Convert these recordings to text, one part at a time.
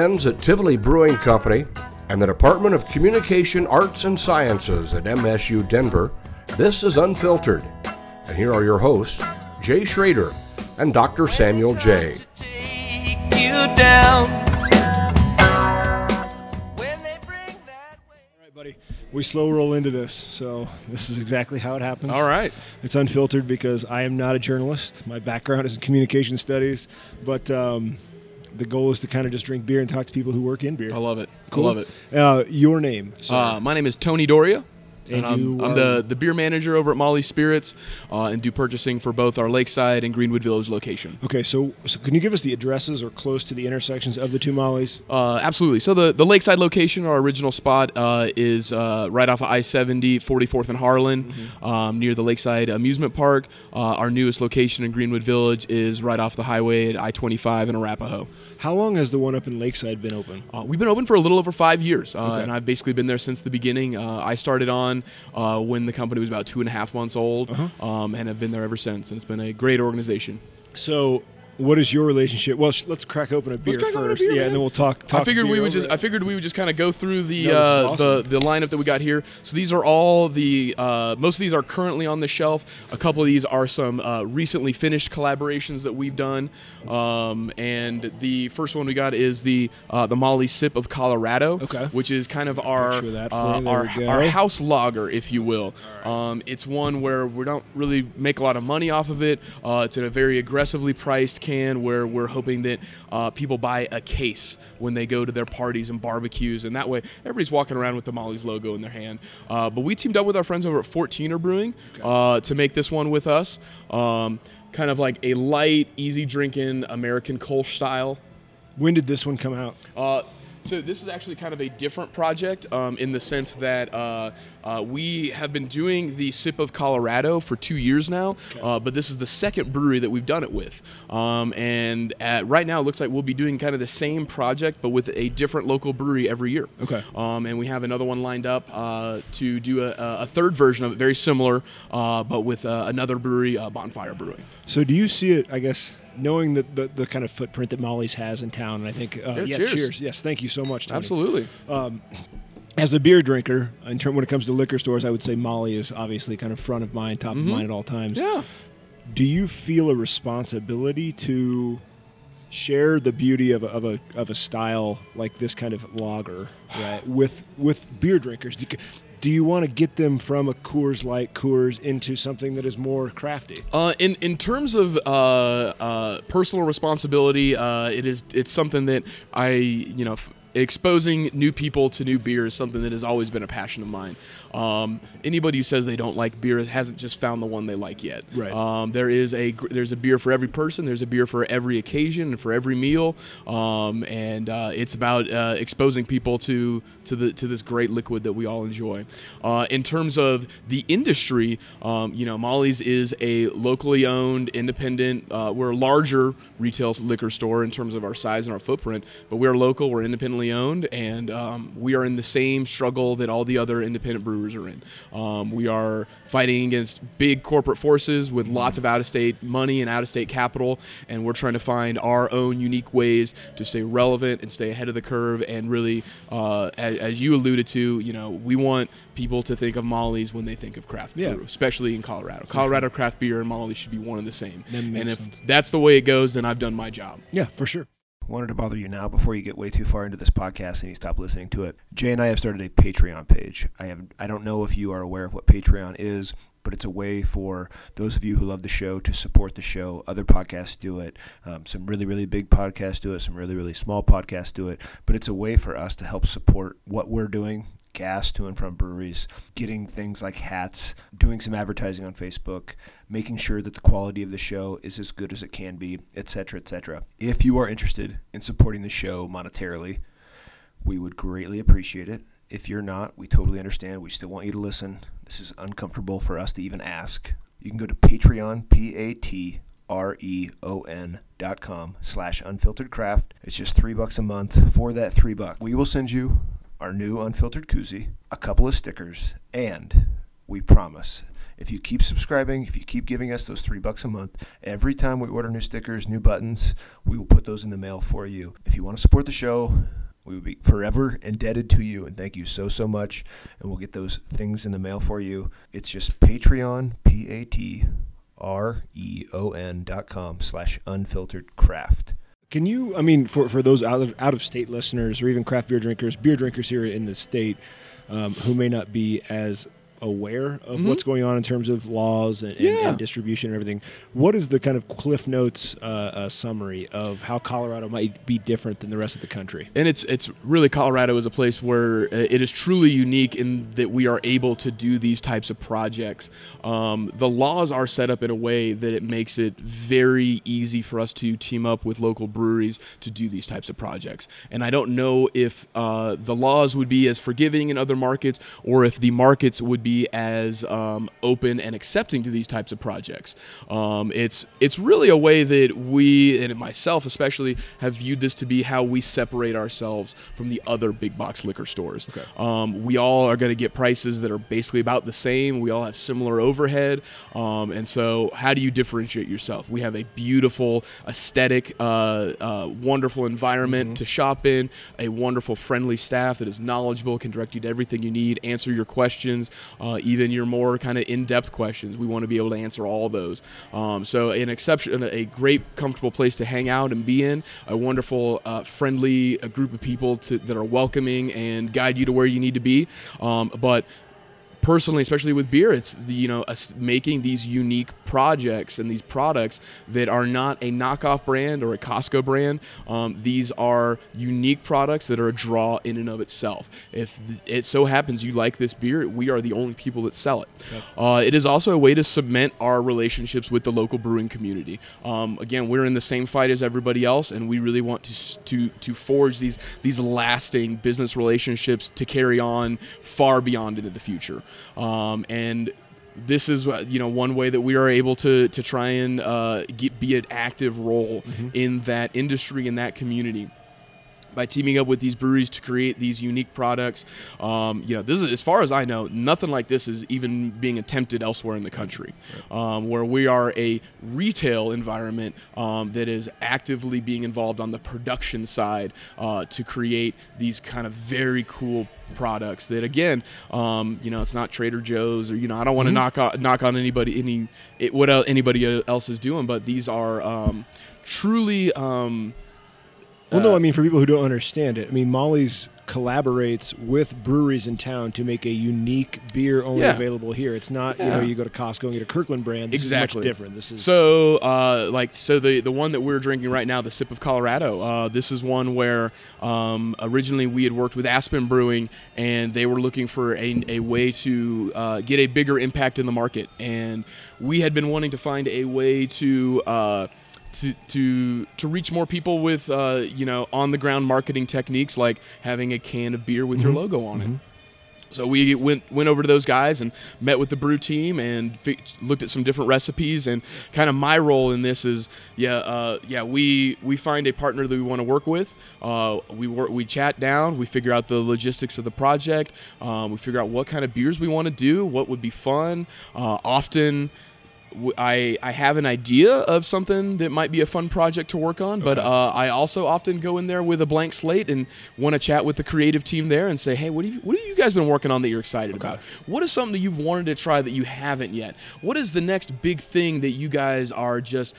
friends at Tivoli Brewing Company and the Department of Communication Arts and Sciences at MSU Denver, this is Unfiltered. And here are your hosts, Jay Schrader and Dr. Samuel J. We slow roll into this, so this is exactly how it happens. All right. It's unfiltered because I am not a journalist. My background is in communication studies, but um, the goal is to kind of just drink beer and talk to people who work in beer. I love it. Cool. I love it. Uh, your name? Uh, my name is Tony Doria. And And, I'm, I'm the, the beer manager over at Molly Spirits uh, and do purchasing for both our Lakeside and Greenwood Village location. okay, so, so can you give us the addresses or close to the intersections of the two mollies? Uh, absolutely. So the, the Lakeside location, our original spot, uh, is uh, right off of I-70, 44th and Harlan, Mm-hmm. um, near the Lakeside Amusement Park. Uh, our newest location in Greenwood Village is right off the highway at I-25 in Arapahoe. How long has the one up in Lakeside been open? Uh, we've been open for a little over five years, uh, Okay. and I've basically been there since the beginning. Uh, I started on uh, when the company was about two and a half months old, Uh-huh. um, and have been there ever since. And it's been a great organization. So, what is your relationship? Well, sh- let's crack open a beer open a first. beer, yeah, man. and then we'll talk. talk I figured we would just it. I figured we would just kind of go through the No, uh, awesome. the the lineup that we got here. So these are all the uh, most of these are currently on the shelf. A couple of these are some uh, recently finished collaborations that we've done. Um, and the first one we got is the uh, the Molly Sip of Colorado, Okay. which is kind of our uh, our, our house lager, if you will. Um, it's one where we don't really make a lot of money off of it. Uh, it's in a very aggressively priced can where we're hoping that uh, people buy a case when they go to their parties and barbecues, and that way everybody's walking around with the Molly's logo in their hand. Uh, but we teamed up with our friends over at 14er Brewing uh, to make this one with us. Um, kind of like a light, easy drinking American Kolsch style. When did this one come out? So this is actually kind of a different project um, in the sense that uh, uh, we have been doing the Sip of Colorado for two years now, uh, but this is the second brewery that we've done it with. Um, and at, right now, it looks like we'll be doing kind of the same project, but with a different local brewery every year. Okay. Um, and we have another one lined up uh, to do a, a third version of it, very similar, uh, but with uh, another brewery, uh, Bonfire Brewing. So do you see it? I guess knowing the, the, the kind of footprint that Molly's has in town, and I think uh, Yeah, yeah, cheers. cheers. Yes, thank you so much. Tony. Absolutely. As a beer drinker, in term when it comes to liquor stores, I would say Molly is obviously kind of front of mind, top of mind at all times. Mm-hmm. Yeah. Do you feel a responsibility to share the beauty of a, of a of a style like this kind of lager, right? With with beer drinkers. Do you, want to get them from a Coors Light Coors into something that is more crafty? Uh, in in terms of uh, uh, personal responsibility, uh, it is it's something that I you know. F- Exposing new people to new beer is something that has always been a passion of mine. Um, anybody who says they don't like beer hasn't just found the one they like yet. Right. Um, there is a there's a beer for every person. There's a beer for every occasion and for every meal. Um, and uh, it's about uh, exposing people to to the to this great liquid that we all enjoy. Uh, in terms of the industry, um, you know, Molly's is a locally owned, independent. Uh, we're a larger retail liquor store in terms of our size and our footprint, but we're local. We're independently owned, and um, we are in the same struggle that all the other independent brewers are in. Um, we are fighting against big corporate forces with lots of out-of-state money and out-of-state capital, and we're trying to find our own unique ways to stay relevant and stay ahead of the curve. And really, uh, as, as you alluded to, you know, we want people to think of Molly's when they think of craft Yeah. brew, especially in Colorado. Colorado craft beer and Molly should be one and the same. And if sense. that's the way it goes, then I've done my job. Yeah, for sure. Wanted to bother you now before you get way too far into this podcast and you stop listening to it. Jay and I have started a Patreon page. I have I don't know if you are aware of what Patreon is, but it's a way for those of you who love the show to support the show. Other podcasts do it. Um, some really really big podcasts do it. Some really really small podcasts do it. But it's a way for us to help support what we're doing. Gas to and from breweries, getting things like hats, doing some advertising on Facebook, making sure that the quality of the show is as good as it can be, etc., etc. If you are interested in supporting the show monetarily, we would greatly appreciate it. If you're not, we totally understand. We still want you to listen. This is uncomfortable for us to even ask. You can go to Patreon, P A T R E O N dot com slash unfiltered craft. It's just three bucks a month. For that three bucks, we will send you our new unfiltered koozie, a couple of stickers, and we promise If you keep subscribing, if you keep giving us those three bucks a month, every time we order new stickers, new buttons, we will put those in the mail for you. If you want to support the show, we will be forever indebted to you, and thank you so, so much. And we'll get those things in the mail for you. It's just Patreon, P A T R E O N dot com slash unfiltered craft. Can you? I mean, for, for those out of out of state listeners or even craft beer drinkers, beer drinkers here in the state um, who may not be as aware of what's going on in terms of laws and, and, Mm-hmm. Yeah. and distribution and everything. What is the kind of Cliff Notes uh, uh, summary of how Colorado might be different than the rest of the country? and it's it's really Colorado is a place where uh, it is truly unique in that we are able to do these types of projects. Um, the laws are set up in a way that it makes it very easy for us to team up with local breweries to do these types of projects. And I don't know if uh, the laws would be as forgiving in other markets or if the markets would be as um, open and accepting to these types of projects. Um, it's it's really a way that we and myself especially have viewed this to be how we separate ourselves from the other big box liquor stores. Um, we all are going to get prices that are basically about the same. We all have similar overhead, um, and so how do you differentiate yourself? We have a beautiful aesthetic, uh, uh, wonderful environment to shop in, a wonderful, friendly staff that is knowledgeable, can direct you to everything you need, answer your questions, uh, even your more kind of in-depth questions. We want to be able to answer all those. Um, so an exception, a great, comfortable place to hang out and be in. A wonderful, uh, friendly uh, group of people to, that are welcoming and guide you to where you need to be. Um, but personally, especially with beer, it's the, you know us making these unique projects and these products that are not a knockoff brand or a Costco brand. Um, these are unique products that are a draw in and of itself. If th- it so happens you like this beer, we are the only people that sell it. Uh, it is also a way to cement our relationships with the local brewing community. Um, again, we're in the same fight as everybody else, and we really want to to to forge these these lasting business relationships to carry on far beyond into the future. Um, and this is uh, you know one way that we are able to to try and uh, get, be an active role in that industry in that community by teaming up with these breweries to create these unique products. Um, you know, this is as far as I know, nothing like this is even being attempted elsewhere in the country, um, where we are a retail environment um, that is actively being involved on the production side uh, to create these kind of very cool products that again um, you know it's not trader joe's or you know i don't want to knock on knock on anybody any it, what el- anybody else is doing but these are um, truly um, Well, no, I mean for people who don't understand it, I mean Molly's collaborates with breweries in town to make a unique beer only Yeah. available here. It's not you know you go to Costco and get a Kirkland brand. This exactly is much different. This is so uh, like so the the one that we're drinking right now the sip of colorado uh, this is one where um, originally we had worked with aspen brewing and they were looking for a, a way to uh, get a bigger impact in the market and we had been wanting to find a way to uh, to, to to reach more people with uh, you know on the ground marketing techniques like having a can of beer with your logo on it. So we went went over to those guys and met with the brew team and fi- looked at some different recipes and kind of my role in this is yeah uh, yeah we we find a partner that we want to work with. Uh, we work we chat down we figure out the logistics of the project um, we figure out what kind of beers we want to do what would be fun. Uh, often I, I have an idea of something that might be a fun project to work on, but uh, I also often go in there with a blank slate and want to chat with the creative team there and say, hey, what have you, what have you guys been working on that you're excited about? What is something that you've wanted to try that you haven't yet? What is the next big thing that you guys are just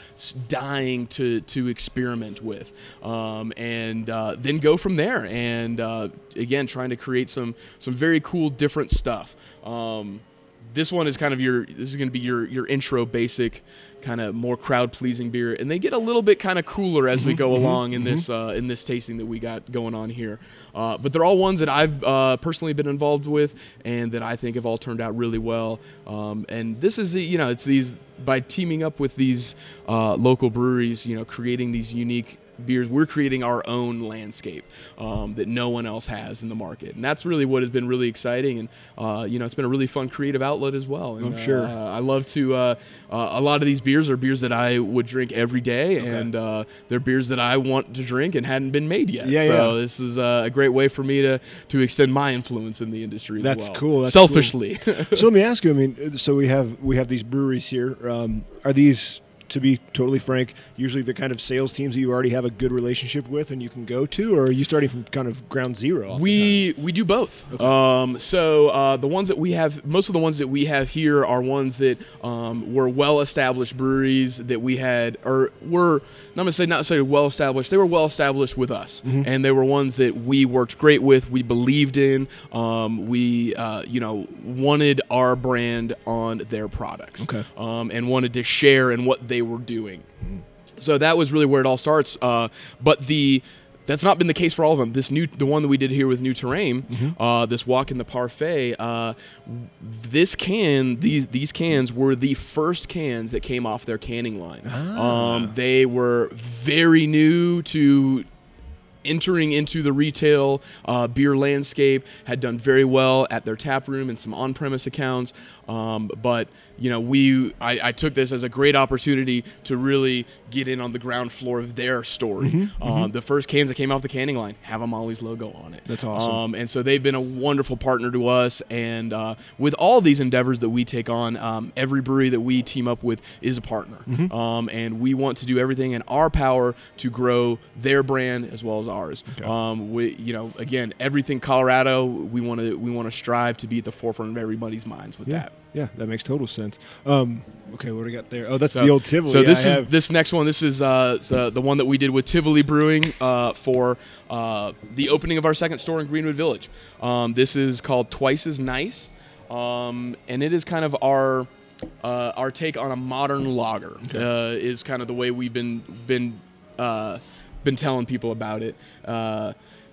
dying to to experiment with? Um, and uh, then go from there. And uh, again, trying to create some some very cool different stuff. Um, this one is kind of your this is going to be your your intro basic kind of more crowd pleasing beer and they get a little bit kind of cooler as we go along in this uh, in this tasting that we got going on here. Uh, but they're all ones that I've uh, personally been involved with and that I think have all turned out really well. Um, and this is the- you know it's these by teaming up with these uh, local breweries you know creating these unique beers. We're creating our own landscape um, that no one else has in the market, and that's really what has been really exciting. And uh, you know, it's been a really fun creative outlet as well. And, I'm sure. Uh, I love to. Uh, uh, a lot of these beers are beers that I would drink every day, and uh, they're beers that I want to drink and hadn't been made yet. Yeah, so yeah. this is uh, a great way for me to to extend my influence in the industry. as That's well. cool, that's Selfishly. so let me ask you. I mean, so we have we have these breweries here. Um, are these, to be totally frank, usually the kind of sales teams that you already have a good relationship with and you can go to, or are you starting from kind of ground zero? We we do both. Um, so uh, the ones that we have, most of the ones that we have here are ones that um, were well established breweries that we had, or were not gonna say not necessarily well established. They were well established with us, and they were ones that we worked great with. We believed in. Um, we uh, you know wanted our brand on their products, Okay. um, and wanted to share in what they were doing. So that was really where it all starts. Uh, but the that's not been the case for all of them. This new, the one that we did here with New Terrain, uh, this walk in the parfait. Uh, this can, these these cans were the first cans that came off their canning line. Um, they were very new to entering into the retail uh, beer landscape had done very well at their tap room and some on-premise accounts um, but you know we I, I took this as a great opportunity to really get in on the ground floor of their story. Mm-hmm, um, the first cans that came off the canning line have a Molly's logo on it. That's awesome. um, and so they've been a wonderful partner to us. And uh, with all these endeavors that we take on um, every brewery that we team up with is a partner. Mm-hmm. um, and we want to do everything in our power to grow their brand as well as ours. Um, we you know again everything colorado we want to we want to strive to be at the forefront of everybody's minds with yeah, that yeah, that makes total sense. Um, okay, what do I got there? Oh, that's So- the old Tivoli. So this I is have- this next one. This is uh, uh, the one that we did with Tivoli Brewing uh, for uh, the opening of our second store in Greenwood Village. Um, this is called Twice as Nice, um, and it is kind of our uh, our take on a modern lager. Uh, is kind of the way we've been been uh, been telling people about it.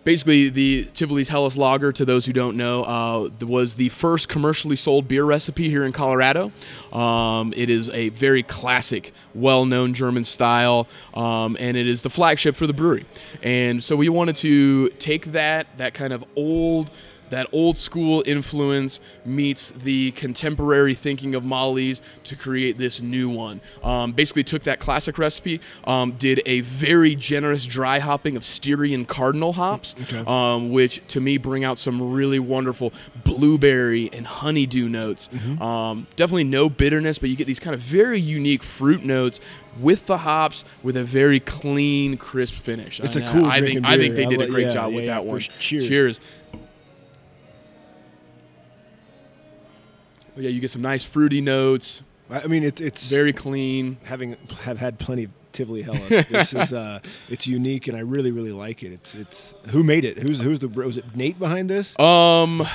Basically, the Tivoli's Helles Lager, to those who don't know, uh, was the first commercially sold beer recipe here in Colorado. Um, it is a very classic, well-known German style, um, and it is the flagship for the brewery. And so we wanted to take that that kind of old that old school influence meets the contemporary thinking of Molly's to create this new one. Um, basically, took that classic recipe, um, did a very generous dry hopping of Styrian Cardinal hops, um, which to me bring out some really wonderful blueberry and honeydew notes. Um, definitely no bitterness, but you get these kind of very unique fruit notes with the hops with a very clean, crisp finish. It's a And, uh, cool I think I think they I did a great yeah, job with yeah, that yeah, one. for- cheers. Cheers. Yeah, you get some nice fruity notes. I mean, it, it's Very clean. having have had plenty of Tivoli Helles. this is uh, it's unique, and I really really like it. It's it's who made it? Who's who's the was it Nate behind this? Um,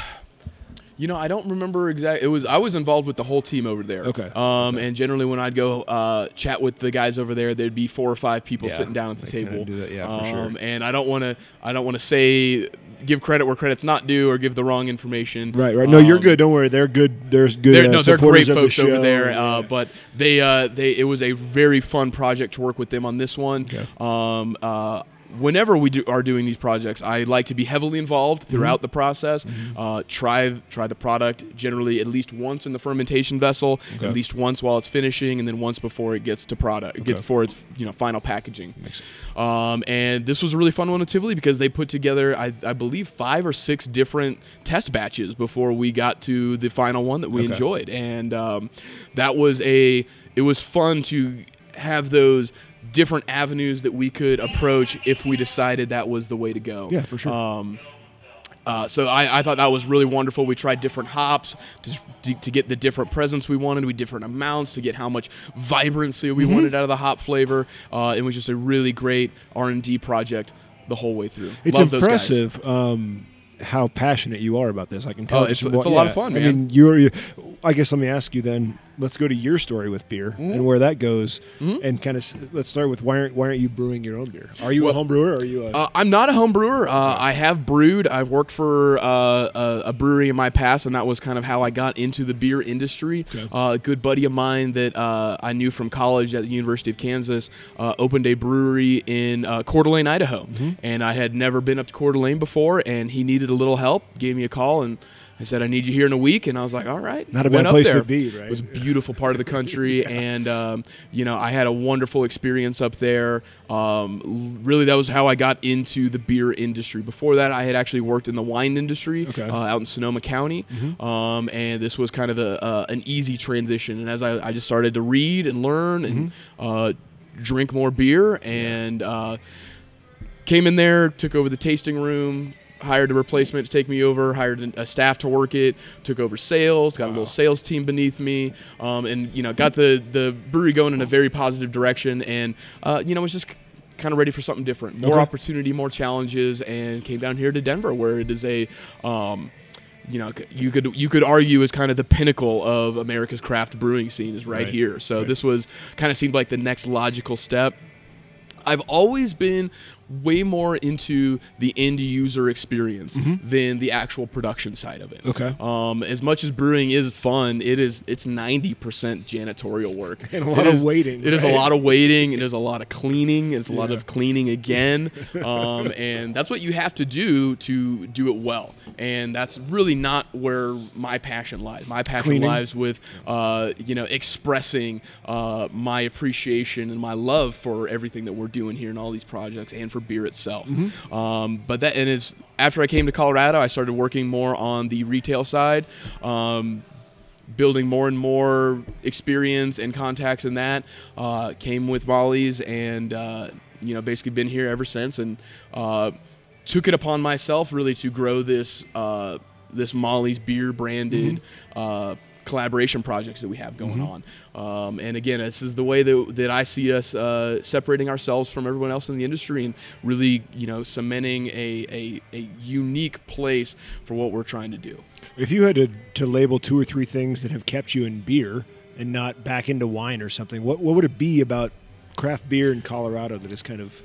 you know, I don't remember exactly. It was I was involved with the whole team over there. Okay. Um, and generally when I'd go uh, chat with the guys over there, there'd be four or five people Yeah, sitting down at the table. do that, yeah, for sure. Um, and I don't want to. I don't want to say give credit where credit's not due or give the wrong information. Right, right. No, you're Um, good. Don't worry. They're good. There's good. They're, uh, no, they're great of the folks over there. Yeah. Uh, but they, uh, they, it was a very fun project to work with them on this one. Okay. Um, uh, whenever we do, are doing these projects, I like to be heavily involved throughout Mm-hmm. the process. Uh, try try the product generally at least once in the fermentation vessel, Okay. at least once while it's finishing, and then once before it gets to product, get before it's you know final packaging. Um, and this was a really fun one with Tivoli because they put together, I, I believe, five or six different test batches before we got to the final one that we Okay. enjoyed, and um, that was a it was fun to have those different avenues that we could approach if we decided that was the way to go. Yeah, for sure. Um, uh, so I, I thought that was really wonderful. We tried different hops to, to, to get the different presence we wanted. We different amounts to get how much vibrancy we Mm-hmm. wanted out of the hop flavor. Uh, it was just a really great R and D project the whole way through. It's Love those guys. impressive um, how passionate you are about this. I can tell. Oh, it's- it's a lot of fun, I mean, you're. You, I guess let me ask you then. Let's go to your story with beer Mm-hmm. and where that goes, and kind of let's start with why aren't why aren't you brewing your own beer? Are you a Well- home brewer? Or are you a Uh, I'm not a home brewer. Uh, I have brewed. I've worked for uh, a, a brewery in my past, and that was kind of how I got into the beer industry. Okay. Uh, a good buddy of mine that uh, I knew from college at the University of Kansas uh, opened a brewery in uh, Coeur d'Alene, Idaho, and I had never been up to Coeur d'Alene before, and he needed a little help. Gave me a call and. I said I need you here in a week, and I was like, "All right." Not a bad place to be, right? It was a beautiful part of the country, and um, you know I had a wonderful experience up there. Um, really, that was how I got into the beer industry. Before that, I had actually worked in the wine industry Okay. uh, out in Sonoma County, um, and this was kind of a, uh, an easy transition. And as I, I just started to read and learn and uh, drink more beer, and uh, came in there, took over the tasting room, hired a replacement to take me over, hired a staff to work it, took over sales, got a little sales team beneath me, um, and you know got the the brewery going in a very positive direction, and uh, you know was just kind of ready for something different, more Okay. opportunity, more challenges, and came down here to Denver where it is a um, you know, you could you could argue is kind of the pinnacle of America's craft brewing scene is right, Right. here. So Right. this was kind of seemed like the next logical step. I've always been way more into the end user experience than the actual production side of it. Mm-hmm. Okay. Um, as much as brewing is fun, it is it's ninety percent janitorial work And a lot It of is- waiting, It is right? a lot of waiting. It is a lot of cleaning. It's a lot of cleaning again, um, and that's what you have to do to do it well. And that's really not where my passion lies. My passion Cleaning? lies with uh, you know expressing uh, my appreciation and my love for everything that we're doing here in all these projects and for beer itself. Mm-hmm. Um, but that and it's after I came to Colorado, I started working more on the retail side. Um, building more and more experience and contacts in that uh, came with Molly's and uh, you know basically been here ever since and uh, took it upon myself really to grow this uh, this Molly's beer branded uh, collaboration projects that we have going on. Um, and again this is the way that, that I see us uh, separating ourselves from everyone else in the industry and really you know cementing a, a, a unique place for what we're trying to do. If you had to, to label two or three things that have kept you in beer and not back into wine or something, what, what would it be about craft beer in Colorado that is kind of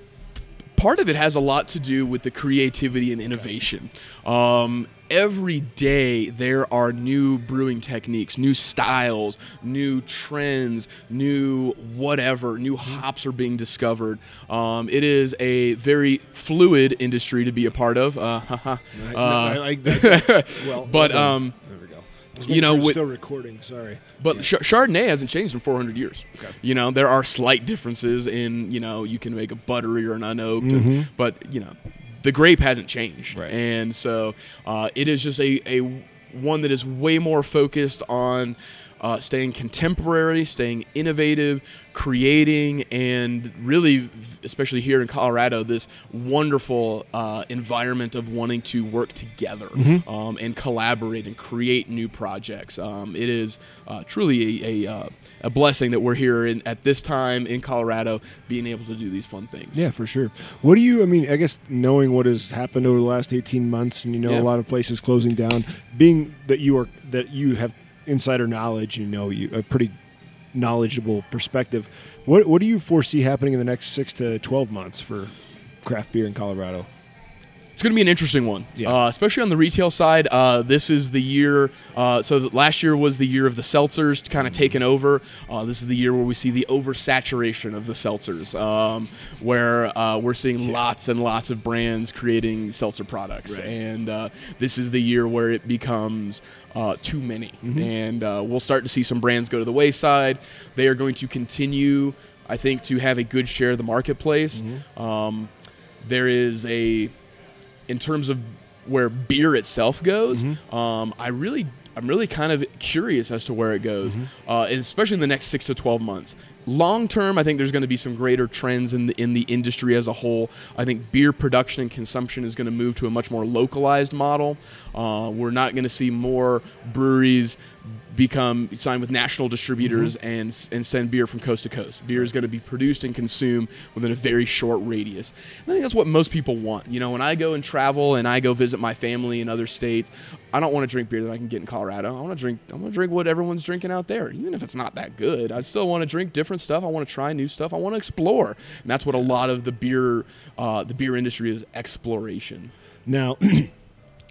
part of it has a lot to do with the creativity and innovation. Um, every day there are new brewing techniques, new styles, new trends, new whatever, new hops are being discovered. Um, it is a very fluid industry to be a part of. Uh. I, Uh, I like that. well, but um, there we go. you know, with- still recording. Sorry. but Ch- Chardonnay hasn't changed in 400 years. Okay. You know, there are slight differences in, you know, you can make a buttery or an unoaked, and- but, you know, the grape hasn't changed. Right. And so uh, it is just a, a one that is way more focused on uh, staying contemporary, staying innovative, creating, and really, especially here in Colorado, this wonderful uh, environment of wanting to work together um, and collaborate and create new projects. Um, it is uh, truly a, a, uh, a blessing that we're here in, at this time in Colorado being able to do these fun things. Yeah, for sure. What do you? I mean, I guess knowing what has happened over the last eighteen months, and you know Yeah. a lot of places closing down, being that you are that you have insider knowledge, you know, you a pretty knowledgeable perspective. What what do you foresee happening in the next six to twelve months for craft beer in Colorado? It's going to be an interesting one, Yeah. uh, especially on the retail side. Uh, this is the year. Uh, so last year was the year of the seltzers kind of taking over. Uh, this is the year where we see the oversaturation of the seltzers, um, where uh, we're seeing lots and lots of brands creating seltzer products, Right. and uh, this is the year where it becomes uh, too many, and uh, we'll start to see some brands go to the wayside. They are going to continue, I think, to have a good share of the marketplace. Um, there is a in terms of where beer itself goes, um, I really, I'm really kind of curious as to where it goes, uh, especially in the next six to twelve months. Long term, I think there's going to be some greater trends in the in the industry as a whole. I think beer production and consumption is going to move to a much more localized model. Uh, we're not going to see more breweries become signed with national distributors and and send beer from coast to coast. Beer is going to be produced and consumed within a very short radius. And I think that's what most people want. You know, when I go and travel and I go visit my family in other states, I don't want to drink beer that I can get in Colorado. I want to drink. I want to drink what everyone's drinking out there, even if it's not that good. I still want to drink different stuff. I want to try new stuff. I want to explore, and that's what a lot of the beer, uh, the beer industry is exploration. Now,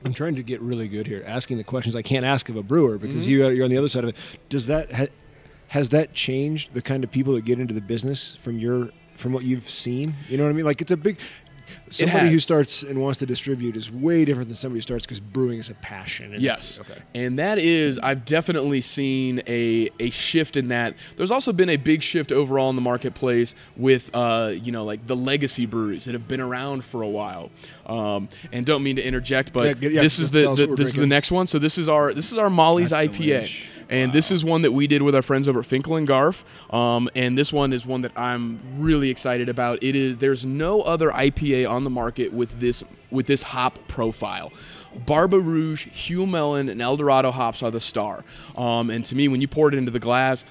I'm trying to get really good here, asking the questions I can't ask of a brewer because Mm-hmm. you you're on the other side of it. Does that ha- has that changed the kind of people that get into the business from your from what you've seen? You know what I mean? Like it's a big. Somebody who starts and wants to distribute is way different than somebody who starts because brewing is a passion. and Yes. Okay. And that is, I've definitely seen a, a shift in that. There's also been a big shift overall in the marketplace with, uh, you know, like the legacy breweries that have been around for a while. Um, and don't mean to interject, but Yeah, yeah, this is the, the this is the next one. So this is our this is our Molly's That's IPA. delish. And this is one that we did with our friends over at Finkel and Garf. Um, and this one is one that I'm really excited about. It is there's no other IPA on the market with this with this hop profile. Barbe Rouge, Huell Melon, and El Dorado hops are the star. Um, and to me, when you pour it into the glass,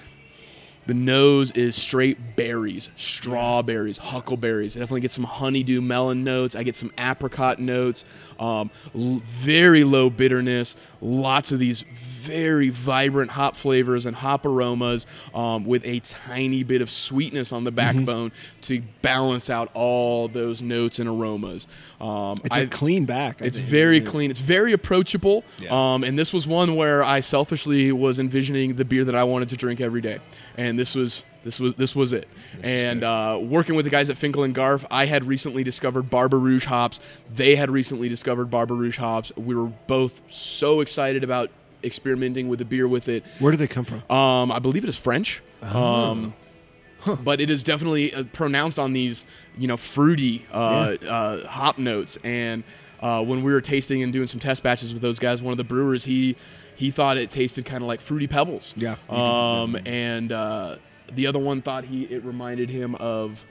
the nose is straight berries, strawberries, huckleberries. I definitely get some honeydew melon notes. I get some apricot notes. Um, l- very low bitterness. Lots of these very vibrant hop flavors and hop aromas um, with a tiny bit of sweetness on the Mm-hmm. backbone to balance out all those notes and aromas. Um, It's a I- clean back. I it's think. very Yeah. clean. It's very approachable. Yeah. Um, and this was one where I selfishly was envisioning the beer that I wanted to drink every day, and this was this was this was it. and uh, working with the guys at Finkel and Garf, I had recently discovered Barbe Rouge hops. They had recently discovered Barbe Rouge hops. We were both so excited about experimenting with the beer with it. Where do they come from? Um, I believe it is French. Um, But it is definitely uh, pronounced on these, you know, fruity uh, uh, hop notes. And uh, when we were tasting and doing some test batches with those guys, one of the brewers, he he thought it tasted kind of like fruity pebbles. Yeah. Um, and uh, the other one thought he it reminded him of,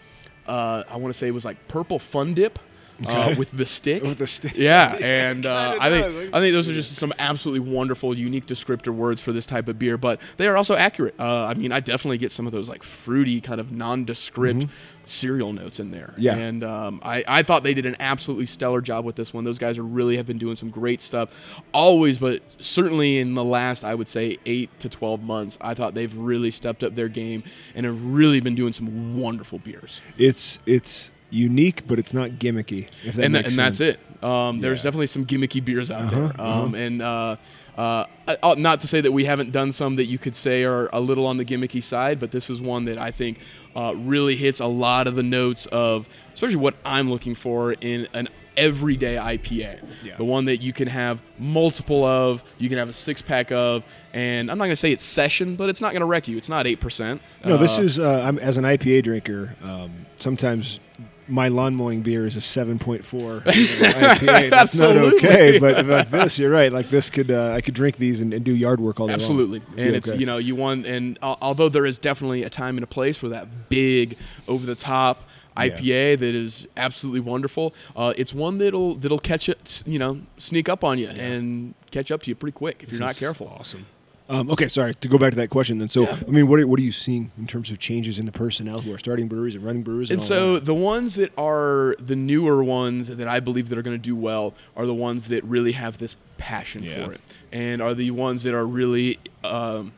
uh, I want to say it was like purple fun dip. Uh, with the stick, With the stick. yeah, and uh, I think does. I think those are just some absolutely wonderful, unique descriptor words for this type of beer, but they are also accurate. Uh, I mean, I definitely get some of those like fruity, kind of nondescript cereal notes in there. Mm-hmm. Yeah. and um, I, I thought they did an absolutely stellar job with this one. Those guys are really have been doing some great stuff, always, but certainly in the last, I would say eight to twelve months, I thought they've really stepped up their game and have really been doing some wonderful beers. It's it's unique, but it's not gimmicky. If that and, and that's it. Um, there's Yeah. definitely some gimmicky beers out Uh-huh, there, um, and uh, uh, uh, not to say that we haven't done some that you could say are a little on the gimmicky side, but this is one that I think uh, really hits a lot of the notes of, especially what I'm looking for in an everyday IPA. Yeah. The one that you can have multiple of, you can have a six pack of, and I'm not going to say it's session, but it's not going to wreck you. It's not eight percent. No, this is uh, I'm, as an IPA drinker. Um, sometimes my lawn mowing beer is a 7.4 IPA. That's not okay. But like this, you're right. Like this could uh, I could drink these and, and do yard work all day. Absolutely, It'd and it's okay. you know you want and al- although there is definitely a time and a place for that big over the top IPA that is absolutely wonderful. Uh, it's one that'll that'll catch it, you know, sneak up on you and catch up to you pretty quick if This you're not careful. Awesome. Um, okay, sorry to go back to that question. Then, so Yeah. I mean, what are, what are you seeing in terms of changes in the personnel who are starting breweries and running breweries? And, And so that? the ones that are the newer ones that I believe that are going to do well are the ones that really have this passion Yeah. for it, and are the ones that are really, um,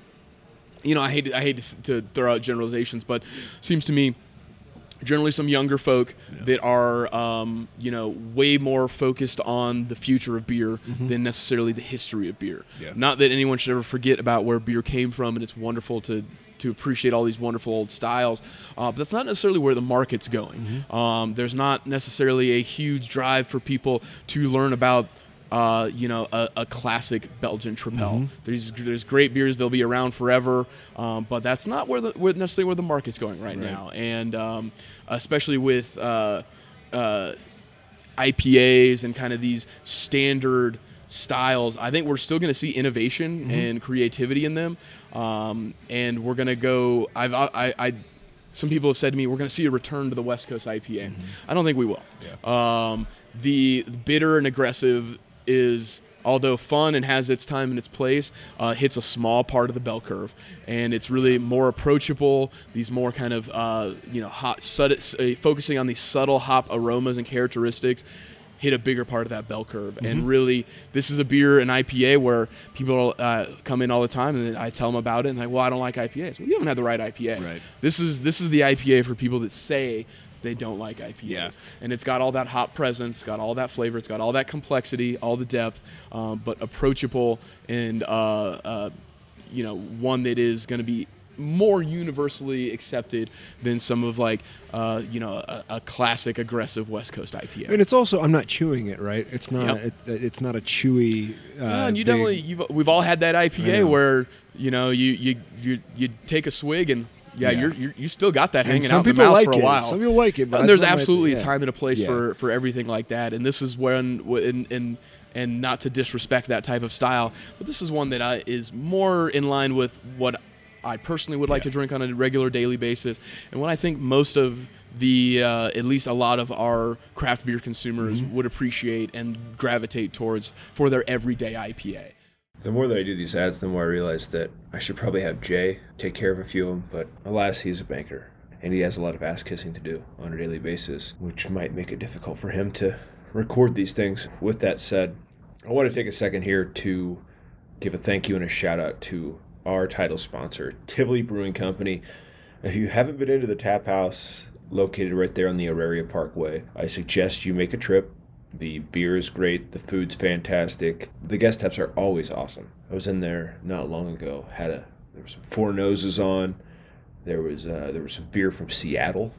you know, I hate I hate to, to throw out generalizations, but seems to me generally some younger folk that are um, you know way more focused on the future of beer than necessarily the history of beer. Yeah. Not that anyone should ever forget about where beer came from, and it's wonderful to to appreciate all these wonderful old styles. Uh, but that's not necessarily where the market's going. Um, there's not necessarily a huge drive for people to learn about. Uh, you know, a, a classic Belgian Tripel. There's there's great beers; they'll be around forever. Um, but that's not where the where necessarily where the market's going right, now, and um, especially with uh, uh, IPAs and kind of these standard styles, I think we're still going to see innovation and creativity in them. Um, and we're going to go. I've I, I some people have said to me we're going to see a return to the West Coast IPA. I don't think we will. Um, the bitter and aggressive is although fun and has its time and its place, uh, hits a small part of the bell curve, and it's really more approachable. These more kind of uh, you know hot, sud- uh, focusing on these subtle hop aromas and characteristics. hit a bigger part of that bell curve. Mm-hmm. And really, this is a beer, an IPA, where people uh, come in all the time, and I tell them about it, and they're like, "Well, I don't like IPAs." Well, you haven't had the right IPA. Right. This is this is the IPA for people that say they don't like IPAs, Yeah. and it's got all that hop presence, got all that flavor, it's got all that complexity, all the depth, um, but approachable and uh, uh, you know one that is going to be more universally accepted than some of like uh, you know a, a classic aggressive West Coast IPA. And it's also I'm not chewing it, right? It's not Yep. it, it's not a chewy. Uh, Yeah, and you big- definitely you've, we've all had that IPA where you know you you you you take a swig and yeah, Yeah. You're, you're you still got that hanging out the people mouth like for a it. while. Some people like it, but and there's absolutely yeah. a time and a place Yeah. for for everything like that. And this is when and and and not to disrespect that type of style, but this is one that I is more in line with what I personally would like to drink on a regular daily basis, and what I think most of the uh, at least a lot of our craft beer consumers Mm-hmm. would appreciate and gravitate towards for their everyday IPA. The more that I do these ads, the more I realize that I should probably have Jay take care of a few of them. But alas, he's a banker, and he has a lot of ass kissing to do on a daily basis, which might make it difficult for him to record these things. With that said, I want to take a second here to give a thank you and a shout out to our title sponsor, Tivoli Brewing Company. If you haven't been into the tap house located right there on the Auraria Parkway, I suggest you make a trip. The beer is great, the food's fantastic. The guest taps are always awesome. I was in there not long ago, had a there were some four noses on. There was uh, there was some beer from Seattle,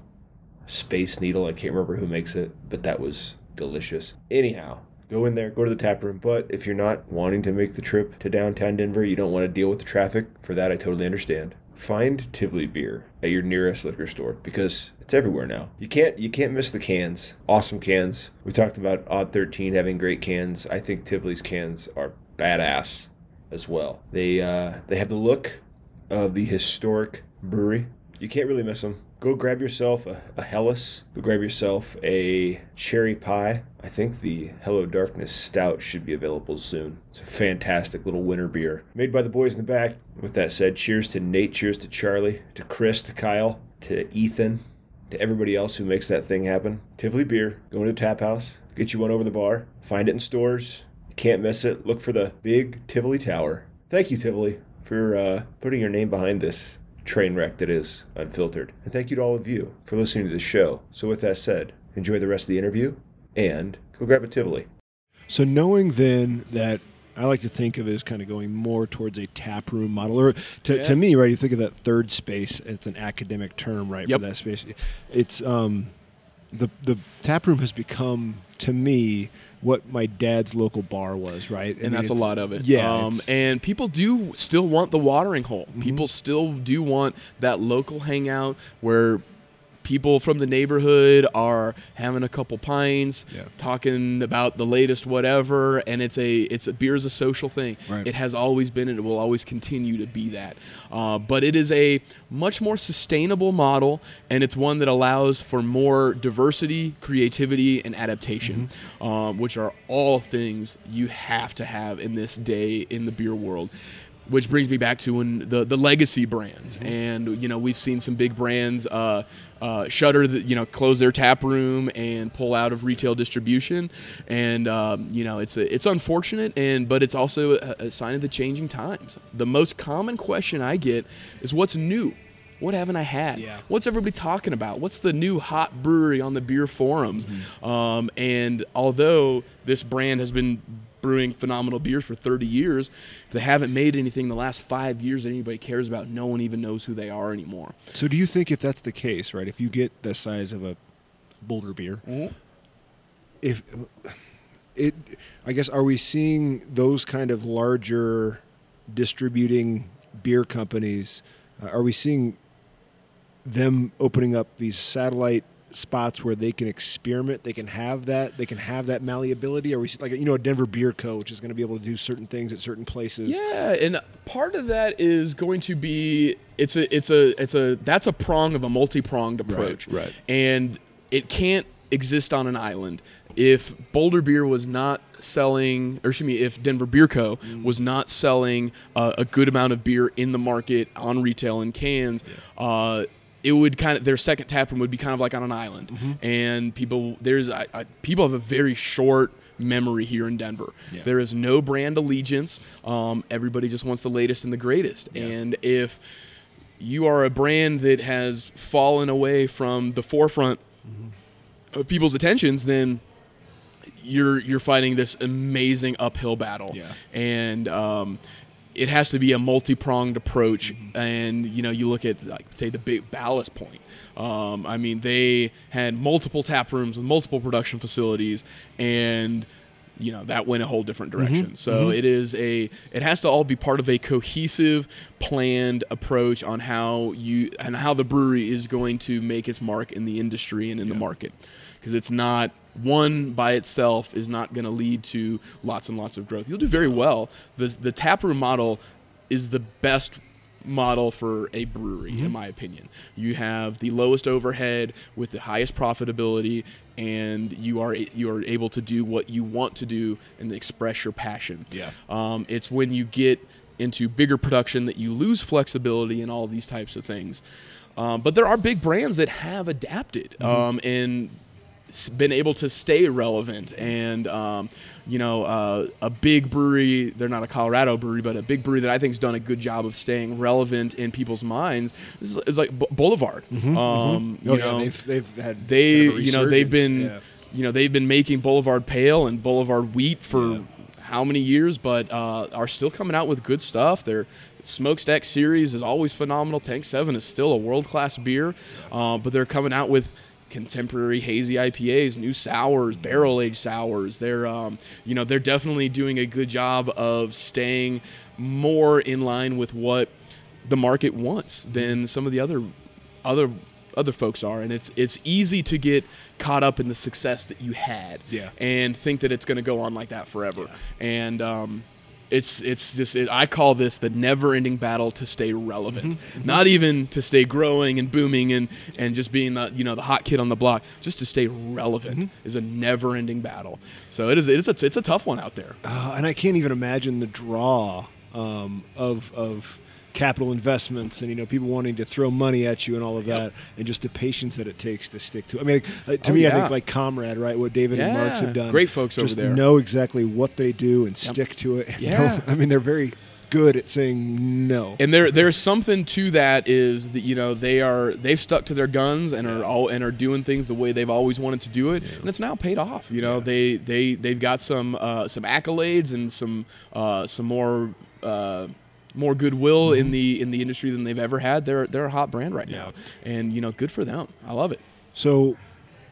Space Needle. I can't remember who makes it, but that was delicious. Anyhow, go in there, go to the tap room. But if you're not wanting to make the trip to downtown Denver, you don't want to deal with the traffic. For that, I totally understand. Find Tivoli beer at your nearest liquor store because it's everywhere now. You can't you can't miss the cans. Awesome cans. We talked about Odd 13 having great cans. I think Tivoli's cans are badass as well. They uh, they have the look of the historic brewery. You can't really miss them. Go grab yourself a, a Helles. Go grab yourself a cherry pie. I think the Hello Darkness Stout should be available soon. It's a fantastic little winter beer made by the boys in the back. With that said, cheers to Nate, cheers to Charlie, to Chris, to Kyle, to Ethan, to everybody else who makes that thing happen. Tivoli Beer. Go to the tap house. Get you one over the bar. Find it in stores. You can't miss it. Look for the big Tivoli Tower. Thank you, Tivoli, for uh, putting your name behind this train wreck that is unfiltered. And thank you to all of you for listening to the show. So, with that said, enjoy the rest of the interview and go grab a Tivoli. So knowing then that I like to think of it as kind of going more towards a tap room model, or to, Yeah. to me, right? You think of that third space. It's an academic term, right? Yep. For that space, it's um, the the tap room has become to me what my dad's local bar was, right? I and mean, that's a lot of it. Yeah, um, and people do still want the watering hole. Mm-hmm. People still do want that local hangout where people from the neighborhood are having a couple pints, Yeah. talking about the latest whatever, and it's a it's a beer is a social thing. Right. It has always been, and it will always continue to be that. Uh, but it is a much more sustainable model, and it's one that allows for more diversity, creativity, and adaptation, um, which are all things you have to have in this day in the beer world. Which brings me back to when the, the legacy brands, and you know we've seen some big brands uh, uh, shutter, the, you know, close their tap room and pull out of retail distribution, and um, you know it's a, it's unfortunate, and but it's also a, a sign of the changing times. The most common question I get is, "What's new? What haven't I had? Yeah. What's everybody talking about? What's the new hot brewery on the beer forums?" Um, and although this brand has been brewing phenomenal beers for 30 years, if they haven't made anything the last five years that anybody cares about, no one even knows who they are anymore. So do you think if that's the case, right? If you get the size of a Boulder beer, if it, I guess, are we seeing those kind of larger distributing beer companies? Uh, are we seeing them opening up these satellite spots where they can experiment? They can have that. They can have that malleability. Are we see- like you know a Denver Beer Co. which is going to be able to do certain things at certain places? Yeah, and part of that is going to be it's a it's a it's a that's a prong of a multi-pronged approach. right. And it can't exist on an island. If Boulder Beer was not selling, or excuse me, if Denver Beer Co. was not selling uh, a good amount of beer in the market on retail in cans, uh, it would kind of their second tap room would be kind of like on an island, and people there's I, I, people have a very short memory here in Denver. Yeah. There is no brand allegiance. Um, everybody just wants the latest and the greatest, and if you are a brand that has fallen away from the forefront of people's attentions, then you're you're fighting this amazing uphill battle. Yeah. And um, it has to be a multi-pronged approach. Mm-hmm. And you know, you look at like say the big Ballast Point. Um, I mean, they had multiple tap rooms with multiple production facilities, and you know that went a whole different Mm-hmm. direction. So it is a it has to all be part of a cohesive, planned approach on how you and how the brewery is going to make its mark in the industry and in the market, because it's not one by itself is not going to lead to lots and lots of growth. You'll do very well. The the tap room model is the best model for a brewery in my opinion. You have the lowest overhead with the highest profitability and you are you are able to do what you want to do and express your passion. Yeah. Um, it's when you get into bigger production that you lose flexibility and all these types of things. Um, but there are big brands that have adapted um, and been able to stay relevant. And um, you know, uh, a big brewery, they're not a Colorado brewery, but a big brewery that I think has done a good job of staying relevant in people's minds is, is like B- Boulevard. Um, Oh you yeah, know, they've they've had they you know they've been Yeah. you know they've been making boulevard pale and boulevard wheat for how many years? But uh, are still coming out with good stuff. Their smokestack series is always phenomenal. Tank 7 is still a world-class beer. Uh, but they're coming out with contemporary hazy IPAs, new sours, barrel aged sours. They're, um, you know, they're definitely doing a good job of staying more in line with what the market wants than some of the other other other folks are and it's it's easy to get caught up in the success that you had Yeah. and think that it's going to go on like that forever and um it's it's just it, I call this the never-ending battle to stay relevant. Not even to stay growing and booming and and just being the you know the hot kid on the block. Just to stay relevant is a never-ending battle. So it is it is a, it's a tough one out there. Uh, and I can't even imagine the draw um, of of capital investments and you know people wanting to throw money at you and all of that and just the patience that it takes to stick to. It. I mean, like, to Oh, me, I think like Comrade, right? What David and Marks have done. Great folks over just there. know exactly what they do and stick to it. Yeah. I mean, they're very good at saying no. and there there's something to that is that you know they are they've stuck to their guns and are all and are doing things the way they've always wanted to do it and it's now paid off you know they they they've got some uh, some accolades and some uh, some more uh, more goodwill in the in the industry than they've ever had they're they're a hot brand right now and you know good for them I love it So,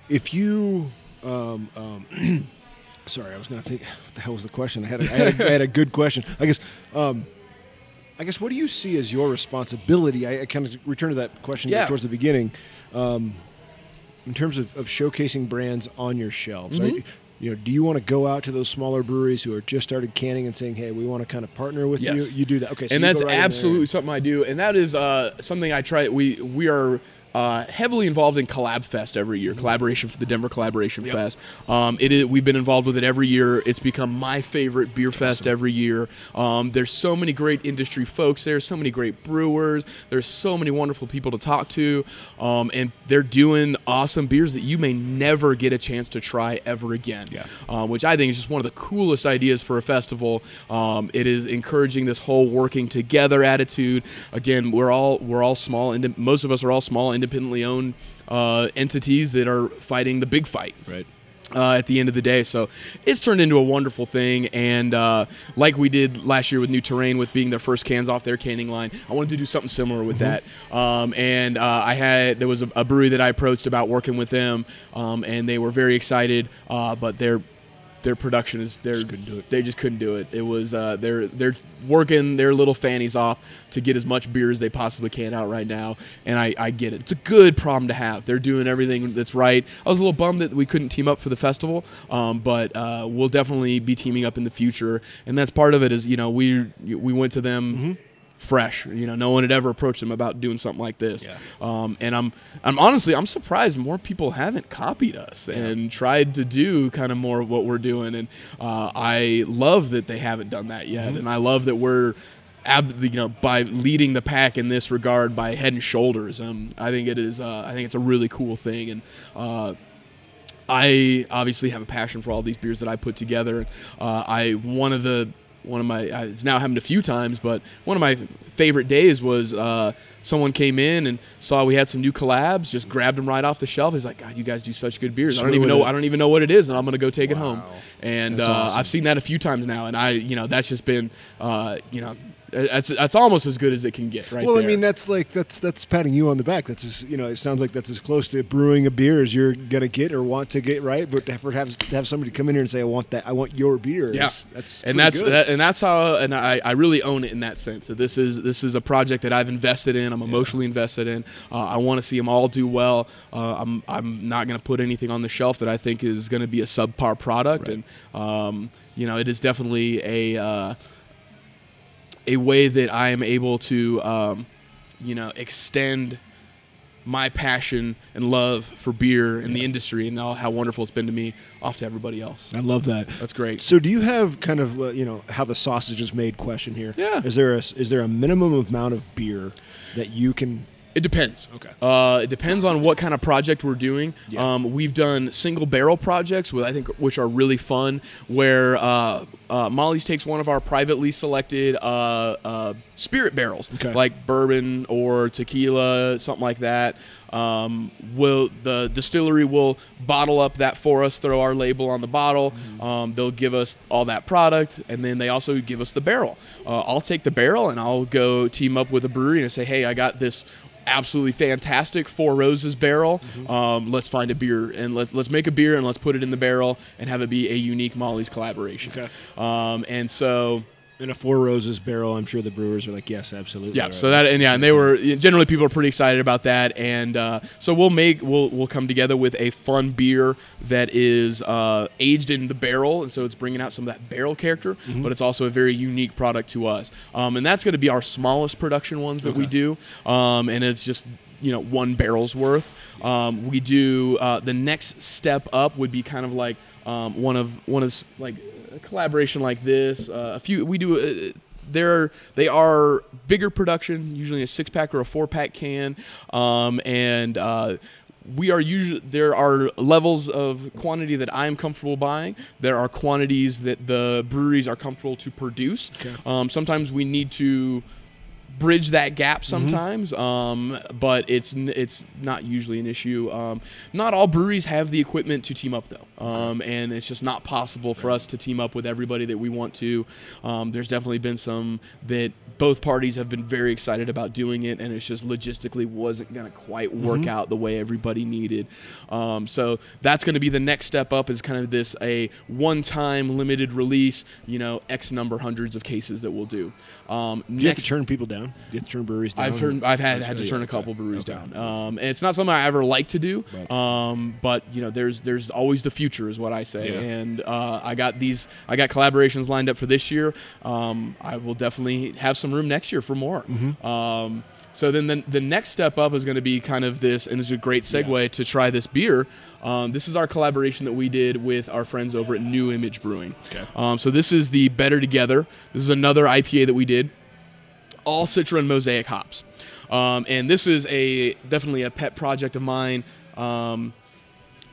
if you, um, um, sorry, I was going to think, what the hell was the question? I had a, I had a, I had a good question. I guess, um, I guess, what do you see as your responsibility? I, I kind of return to that question Yeah. towards the beginning, um, in terms of, of showcasing brands on your shelves. Mm-hmm. Right? You know, do you want to go out to those smaller breweries who are just started canning and saying, "Hey, we want to kind of partner with Yes. you"? You do that, okay? So and that's right absolutely something I do, and that is uh, something I try. We we are. Uh, heavily involved in Collab Fest every year, collaboration for the Denver Collaboration Fest. Um, it is, we've been involved with it every year. It's become my favorite beer fest every year. Um, there's so many great industry folks there, so many great brewers. There's so many wonderful people to talk to, um, and they're doing awesome beers that you may never get a chance to try ever again. Yeah. Um, which I think is just one of the coolest ideas for a festival. Um, it is encouraging this whole working together attitude. Again, we're all we're all small. Indi- most of us are all small, independently owned uh, entities that are fighting the big fight right. uh, at the end of the day. So it's turned into a wonderful thing. And uh, like we did last year with New Terrain, with being their first cans off their canning line, I wanted to do something similar with that. Um, and uh, I had there was a, a brewery that I approached about working with them, um, and they were very excited. Uh, but their their production is they're, couldn't do it. They just couldn't do it. It was uh, they're they're working their little fannies off to get as much beer as they possibly can out right now, and I, I get it. It's a good problem to have. They're doing everything that's right. I was a little bummed that we couldn't team up for the festival, um, but uh, we'll definitely be teaming up in the future, and that's part of it. Is you know we we went to them. Fresh, you know, no one had ever approached them about doing something like this, Yeah. um, and I'm, I'm honestly, I'm surprised more people haven't copied us and tried to do kind of more of what we're doing, and uh, I love that they haven't done that yet, and I love that we're ab, you know, by leading the pack in this regard by head and shoulders. Um, I think it is. Uh, I think it's a really cool thing, and. Uh, I obviously have a passion for all these beers that I put together. Uh, I one of the one of my it's now happened a few times, but one of my favorite days was uh, someone came in and saw we had some new collabs, just grabbed them right off the shelf. He's like, "God, you guys do such good beers. I don't even know. I don't even know what it is, and I'm gonna go take it home." And uh, awesome. I've seen that a few times now, and I, you know, that's just been, uh, you know, that's that's almost as good as it can get, right? Well, I mean, that's like that's that's patting you on the back. That's as, you know, it sounds like that's as close to brewing a beer as you're gonna get or want to get, right? But to have, to have, somebody come in here and say, "I want that. I want your beer." Yeah, that's and that's that, and that's how and I, I really own it in that sense that this is this is a project that I've invested in. I'm emotionally invested in. Uh, I want to see them all do well. Uh, I'm I'm not going to put anything on the shelf that I think is going to be a subpar product, and um, you know it is definitely a uh, a way that I am able to um, you know extend my passion and love for beer and the industry and all, how wonderful it's been to me off to everybody else. I love that. That's great. So, do you have kind of uh, you know how the sausage is made question here? Yeah. Is there a is there a minimum amount of beer that you can? It depends. Okay. Uh, it depends on what kind of project we're doing. Yeah. Um, we've done single barrel projects, with I think which are really fun. Where uh, uh, Molly's takes one of our privately selected uh, uh, spirit barrels, Okay. like bourbon or tequila, something like that. Um, will the distillery will bottle up that for us, throw our label on the bottle. Mm-hmm. Um, they'll give us all that product, and then they also give us the barrel. Uh, I'll take the barrel and I'll go team up with a brewery and say, hey, I got this absolutely fantastic Four Roses barrel. Mm-hmm. Um, let's find a beer and let's let's make a beer and let's put it in the barrel and have it be a unique Molly's collaboration. Okay. Um, and so In a Four Roses barrel, I'm sure the brewers are like, yes, absolutely. yeah, right? so that and yeah, and they were generally people are pretty excited about that, and uh, so we'll make we'll we'll come together with a fun beer that is uh, aged in the barrel, and so it's bringing out some of that barrel character, Mm-hmm. but it's also a very unique product to us, um, and that's going to be our smallest production ones that we do, um, and it's just you know one barrel's worth. Um, we do uh, the next step up would be kind of like um, one of one of like a collaboration like this. Uh, a few we do. Uh, they're they are bigger production, usually a six pack or a four pack can, um, and uh, we are usually there are levels of quantity that I am comfortable buying. There are quantities that the breweries are comfortable to produce. Um, sometimes we need to bridge that gap sometimes, um, but it's it's not usually an issue. Um, not all breweries have the equipment to team up though, um, and it's just not possible for us to team up with everybody that we want to. Um, there's definitely been some that both parties have been very excited about doing it, and it's just logistically wasn't going to quite work out the way everybody needed. Um, so that's going to be the next step up. Is kind of this a one-time limited release, you know, X number hundreds of cases that we'll do. Um, Do you have to turn people down? Do you have to turn breweries down? I've turned, I've had had to turn a okay. couple breweries Okay. down, um, and it's not something I ever like to do. Right. Um, but you know, there's there's always the future, is what I say. Yeah. And uh, I got these, I got collaborations lined up for this year. Um, I will definitely have some room next year for more. Mm-hmm. Um, so then the, the next step up is going to be kind of this, and it's a great segue to try this beer. Um, this is our collaboration that we did with our friends over at New Image Brewing. Okay. Um, so this is the Better Together. This is another IPA that we did all Citra and Mosaic hops. Um, and this is a definitely a pet project of mine. Um,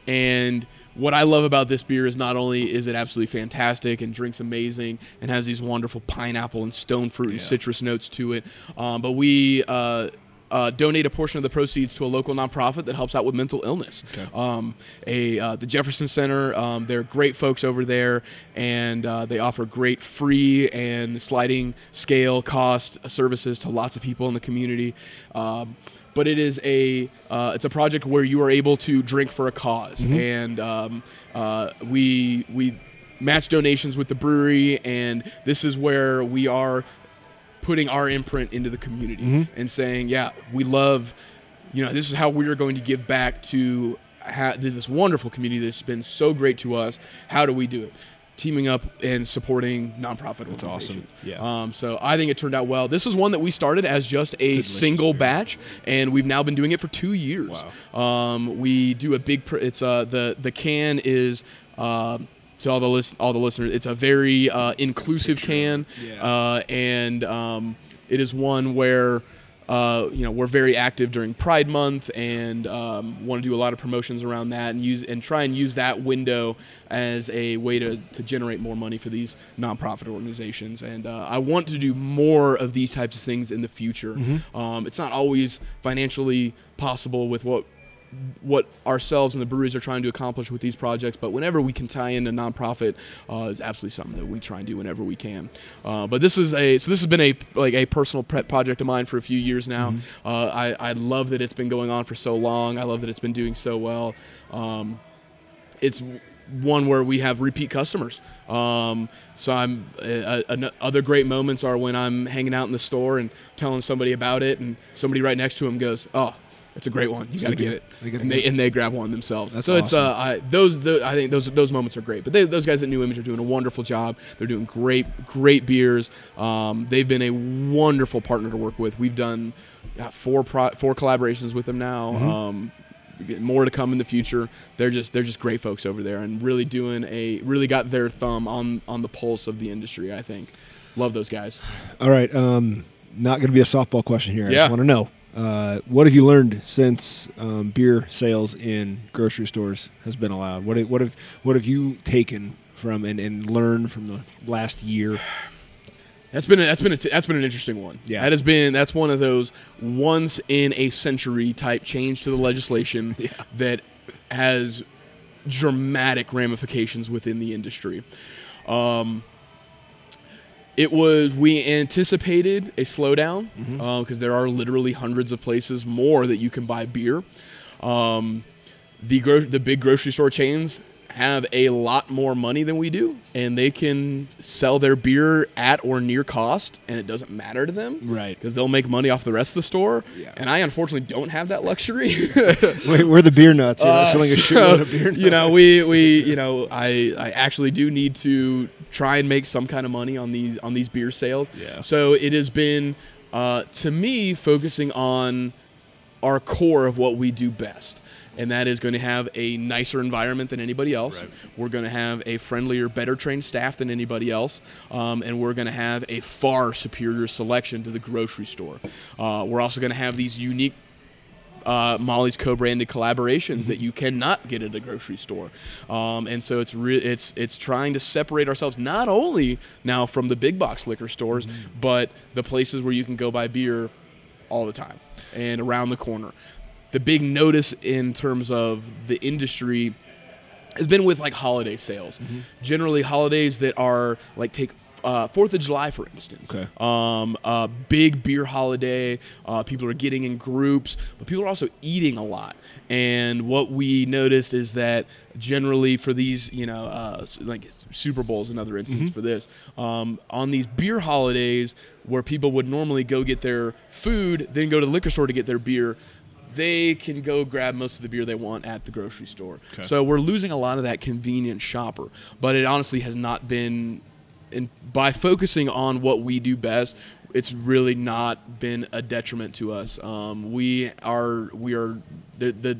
and what I love about this beer is not only is it absolutely fantastic and drinks amazing and has these wonderful pineapple and stone fruit and citrus notes to it, um, but we uh, uh, donate a portion of the proceeds to a local nonprofit that helps out with mental illness. Um, a uh, the Jefferson Center, um, they're great folks over there, and uh, they offer great free and sliding scale cost services to lots of people in the community. Um, but it is a uh, it's a project where you are able to drink for a because and um, uh, we we match donations with the brewery, and this is where we are putting our imprint into the community and saying, yeah, we love, you know, this is how we're going to give back to ha- this wonderful community that's been so great to us. How do we do it? Teaming up and supporting nonprofit awesome. organizations. Yeah. Um, so I think it turned out well. This is one that we started as just a single batch, and we've now been doing it for two years. Wow. Um, we do a big. Pr- it's uh, the the can is. Uh, to all the list, all the listeners. It's a very uh, inclusive can, Yeah. uh, and um, it is one where. Uh, you know, we're very active during Pride Month and um, want to do a lot of promotions around that and use and try and use that window as a way to, to generate more money for these nonprofit organizations. And uh, I want to do more of these types of things in the future. Um, it's not always financially possible with what what ourselves and the breweries are trying to accomplish with these projects. But whenever we can tie in a nonprofit, uh, is absolutely something that we try and do whenever we can. Uh, but this is a so this has been a like a personal pet project of mine for a few years now. Uh, I I love that it's been going on for so long. I love that it's been doing so well. Um, it's one where we have repeat customers. Um, so I'm uh, uh, other great moments are when I'm hanging out in the store and telling somebody about it, and somebody right next to him goes, "Oh, it's a great one. You got to get it." They and they and they grab one themselves. That's so it's uh. I, those the, I think those those moments are great. But they, those guys at New Image are doing a wonderful job. They're doing great great beers. Um, they've been a wonderful partner to work with. We've done uh, four pro, four collaborations with them now. Mm-hmm. Um, more to come in the future. They're just they're just great folks over there and really doing a really got their thumb on on the pulse of the industry. I think. Love those guys. All right. Um, not going to be a softball question here. I Yeah. just want to know uh, what have you learned since um, beer sales in grocery stores has been allowed? What have, what have what have you taken from and, and learned from the last year? That's been a, that's been a, that's been an interesting one. Yeah. that has been that's one of those once in a century type change to the legislation that has dramatic ramifications within the industry. Um, it was we anticipated a slowdown because there are literally hundreds of places more that you can buy beer. Um, the gro- the big grocery store chains have a lot more money than we do, and they can sell their beer at or near cost, and it doesn't matter to them, Right. Because they'll make money off the rest of the store. Yeah. And I unfortunately don't have that luxury. Wait, we're the beer nuts. You're Uh, selling a so, of beer nuts. You know, we, we you know, I, I actually do need to try and make some kind of money on these on these beer sales. Yeah. So it has been uh, to me focusing on our core of what we do best. And that is going to have a nicer environment than anybody else. Right. We're going to have a friendlier, better trained staff than anybody else. Um, and we're going to have a far superior selection to the grocery store. Uh, we're also going to have these unique uh, Molly's co-branded collaborations that you cannot get at a grocery store, um, and so it's re- it's it's trying to separate ourselves not only now from the big box liquor stores, but the places where you can go buy beer all the time and around the corner. The big notice in terms of the industry has been with like holiday sales. Generally, holidays that are like take uh, Fourth of July, for instance. Okay. Um, a big beer holiday. Uh, people are getting in groups, but people are also eating a lot. And what we noticed is that generally for these, you know, uh, like Super Bowls, another instance for this, um, on these beer holidays where people would normally go get their food, then go to the liquor store to get their beer they can go grab most of the beer they want at the grocery store. So we're losing a lot of that convenient shopper. But it honestly has not been, and by focusing on what we do best, it's really not been a detriment to us. Um, we are we are the the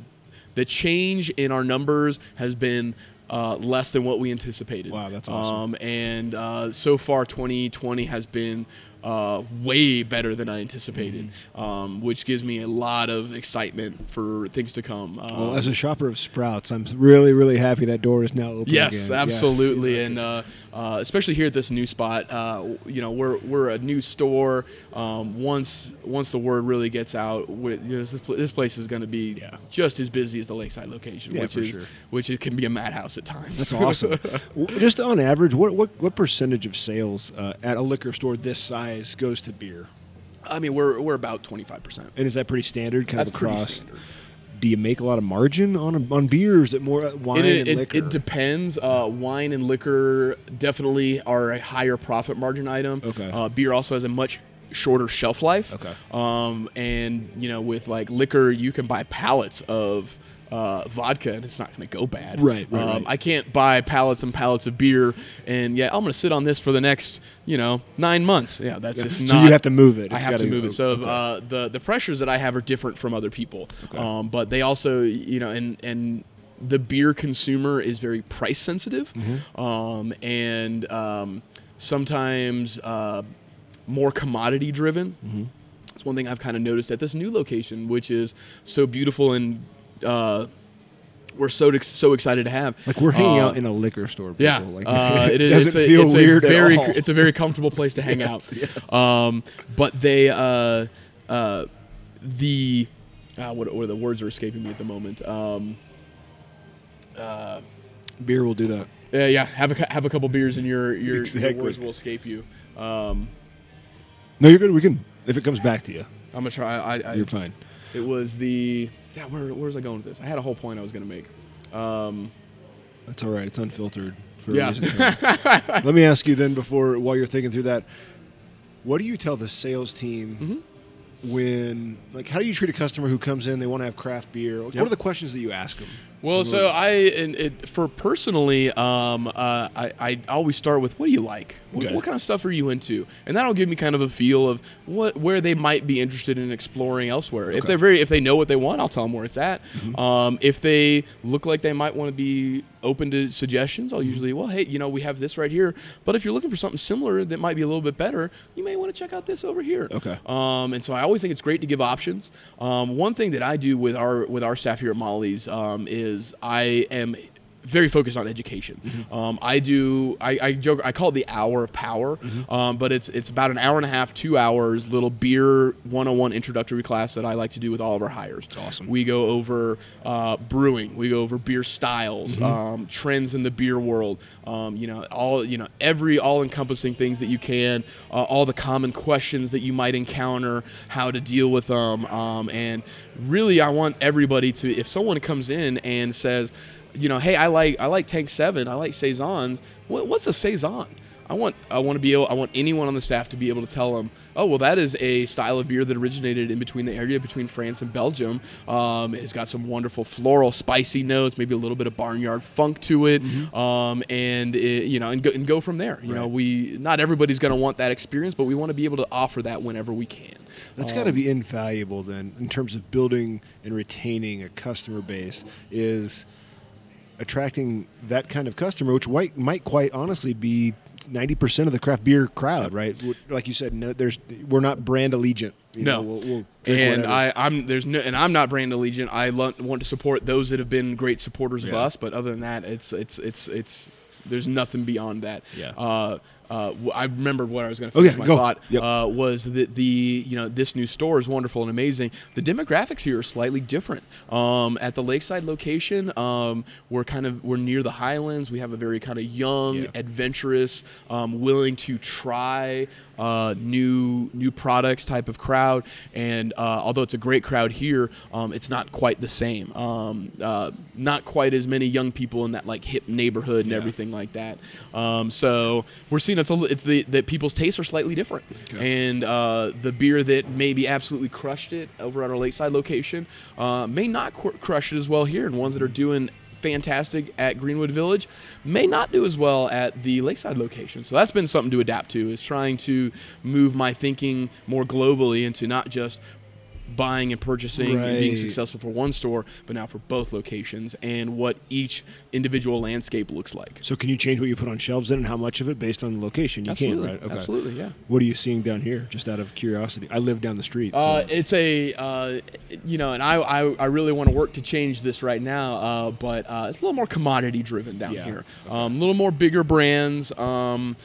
the change in our numbers has been. Uh, less than what we anticipated. Wow, that's awesome. Um, and uh, so far, 2020 has been uh, way better than I anticipated, Mm-hmm. um, which gives me a lot of excitement for things to come. Um, Well, as a shopper of Sprouts, I'm really, really happy that door is now open. Yes, again. absolutely, and uh, uh, especially here at this new spot, uh, you know, we're we're a new store. Um, once once the word really gets out, you know, this this place is going to be Yeah. just as busy as the Lakeside location, Yeah, which is sure. which it can be a madhouse at times. That's awesome. Just on average, what what, what percentage of sales uh, at a liquor store this size goes to beer? I mean, we're we're about twenty five percent. And is that pretty standard, kind That's of across? Do you make a lot of margin on on beer? Or is it more uh, wine It, and it, liquor? it depends. Uh, wine and liquor definitely are a higher profit margin item. Okay. Uh, beer also has a much shorter shelf life. Okay. Um, and you know, with like liquor, you can buy pallets of. Uh, vodka and it's not going to go bad. Right, right, um, right. I can't buy pallets and pallets of beer and yeah, I'm going to sit on this for the next you know nine months. Yeah, that's just not. so you have to move it. I It's have to move it. So okay. uh, the the pressures that I have are different from other people, um, but they also you know and and the beer consumer is very price sensitive, um, and um, sometimes uh, more commodity driven. It's one thing I've kind of noticed at this new location, which is so beautiful and uh, we're so ex- so excited to have. Like we're hanging Uh, out in a liquor store. People. yeah, Like, uh, it is. doesn't it's a, feel it's weird a very, at all. It's a very comfortable place to hang out. Um, but they, uh, uh, the, uh, what, what the words are escaping me at the moment? Um, uh, Beer will do that. yeah, yeah. Have a have a couple beers and your your, Exactly. your words will escape you. Um, No, you're good. We can. If it comes back to you, I'm gonna try. I, I, you're fine. It was the yeah. Where where was I going with this? I had a whole point I was gonna make. Um, That's all right. It's unfiltered for Yeah. a reason. Let me ask you then, before while you're thinking through that, what do you tell the sales team Mm-hmm. when, like, how do you treat a customer who comes in they want to have craft beer? What are the questions that you ask them? Well, so I and it, for personally, um, uh, I, I always start with what do you like? What, Okay. what kind of stuff are you into? And that'll give me kind of a feel of what where they might be interested in exploring elsewhere. If they're very if they know what they want, I'll tell them where it's at. Mm-hmm. Um, if they look like they might want to be open to suggestions, Mm-hmm. I'll usually well, hey, you know, we have this right here. But if you're looking for something similar that might be a little bit better, you may want to check out this over here. Okay. Um, and so I always think it's great to give options. Um, one thing that I do with our with our staff here at Molly's um, I am very focused on education. Um, I do. I, I joke. I call it the hour of power, um, but it's it's about an hour and a half, two hours, little beer 101 introductory class that I like to do with all of our hires. awesome. We go over uh, brewing. We go over beer styles, um, trends in the beer world. Um, you know, all you know, every all-encompassing things that you can. Uh, all the common questions that you might encounter, how to deal with them, um, and really, I want everybody to. If someone comes in and says, you know, hey, I like I like Tank Seven, I like saisons. What, what's a saison? I want I want to be able I want anyone on the staff to be able to tell them, oh well, that is a style of beer that originated in between the area between France and Belgium. Um, it's got some wonderful floral, spicy notes, maybe a little bit of barnyard funk to it, um, and it, you know, and go, and go from there. You know, we not everybody's going to want that experience, but we want to be able to offer that whenever we can. That's got to be invaluable then, in terms of building and retaining a customer base. Is attracting that kind of customer, which might, might quite honestly be ninety percent of the craft beer crowd, right? Like you said, no, there's we're not brand allegiant. You No. know, we'll, we'll and whatever. I, I'm there's no, and I'm not brand allegiant. I lo- want to support those that have been great supporters of us, but other than that, it's it's it's it's there's nothing beyond that. Yeah. Uh, uh, I remember what I was going to finish my go. thought Yep. uh, was that the you know this new store is wonderful and amazing. The demographics here are slightly different. Um, at the Lakeside location, um, we're kind of we're near the Highlands. We have a very kind of young, Yeah. adventurous, um, willing to try uh, new new products type of crowd. And uh, although it's a great crowd here, um, it's not quite the same. Um, uh, not quite as many young people in that like hip neighborhood and everything like that. Um, so we're seeing it's a, it's the that people's tastes are slightly different. And uh, the beer that maybe absolutely crushed it over at our Lakeside location uh, may not cr- crush it as well here. And ones that are doing fantastic at Greenwood Village may not do as well at the Lakeside location. So that's been something to adapt to is trying to move my thinking more globally into not just buying and purchasing and being successful for one store, but now for both locations and what each individual landscape looks like. so can you change what you put on shelves then, and how much of it based on the location? You Absolutely, can, right? Okay. absolutely, yeah. What are you seeing down here? Just out of curiosity, I live down the street. So. Uh, it's a, uh, you know, and I, I, I really want to work to change this right now, uh, but uh, it's a little more commodity driven down Yeah, here. Um, a little more bigger brands, um,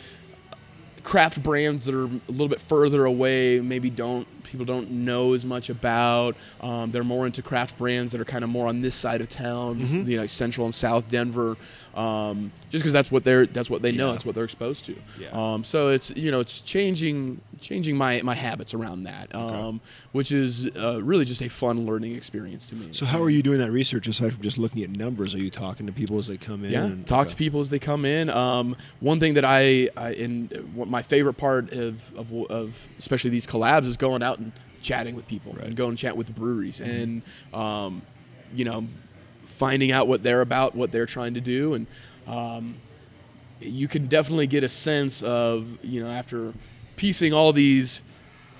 craft brands that are a little bit further away, maybe don't people don't know as much about. Um, they're more into craft brands that are kind of more on this side of town, Mm-hmm. you know, central and south Denver, um, just because that's what they're that's what they know, Yeah. that's what they're exposed to. Yeah. Um, so it's you know it's changing changing my my habits around that, um, which is uh, really just a fun learning experience to me. So how are you doing that research aside from just looking at numbers? Are you talking to people as they come in? Yeah, and- talk okay. to people as they come in. Um, one thing that I, I in what my favorite part of, of, of especially these collabs is going out and chatting with people and going and chat with the breweries Mm-hmm. and um, you know finding out what they're about, what they're trying to do, and um, you can definitely get a sense of you know after piecing all these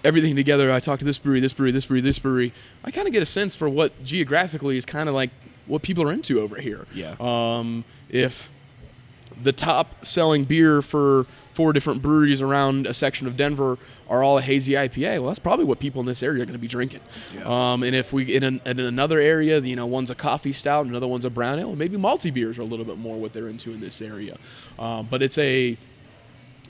everything together. I talked to this brewery, this brewery, this brewery, this brewery. I kind of get a sense for what geographically is kind of like what people are into over here. Yeah. Um, if the top selling beer for four different breweries around a section of Denver are all a hazy IPA. Well, that's probably what people in this area are going to be drinking. Um, and if we in, an, in another area, you know, one's a coffee stout, another one's a brown ale, maybe malty beers are a little bit more what they're into in this area. Um, but it's a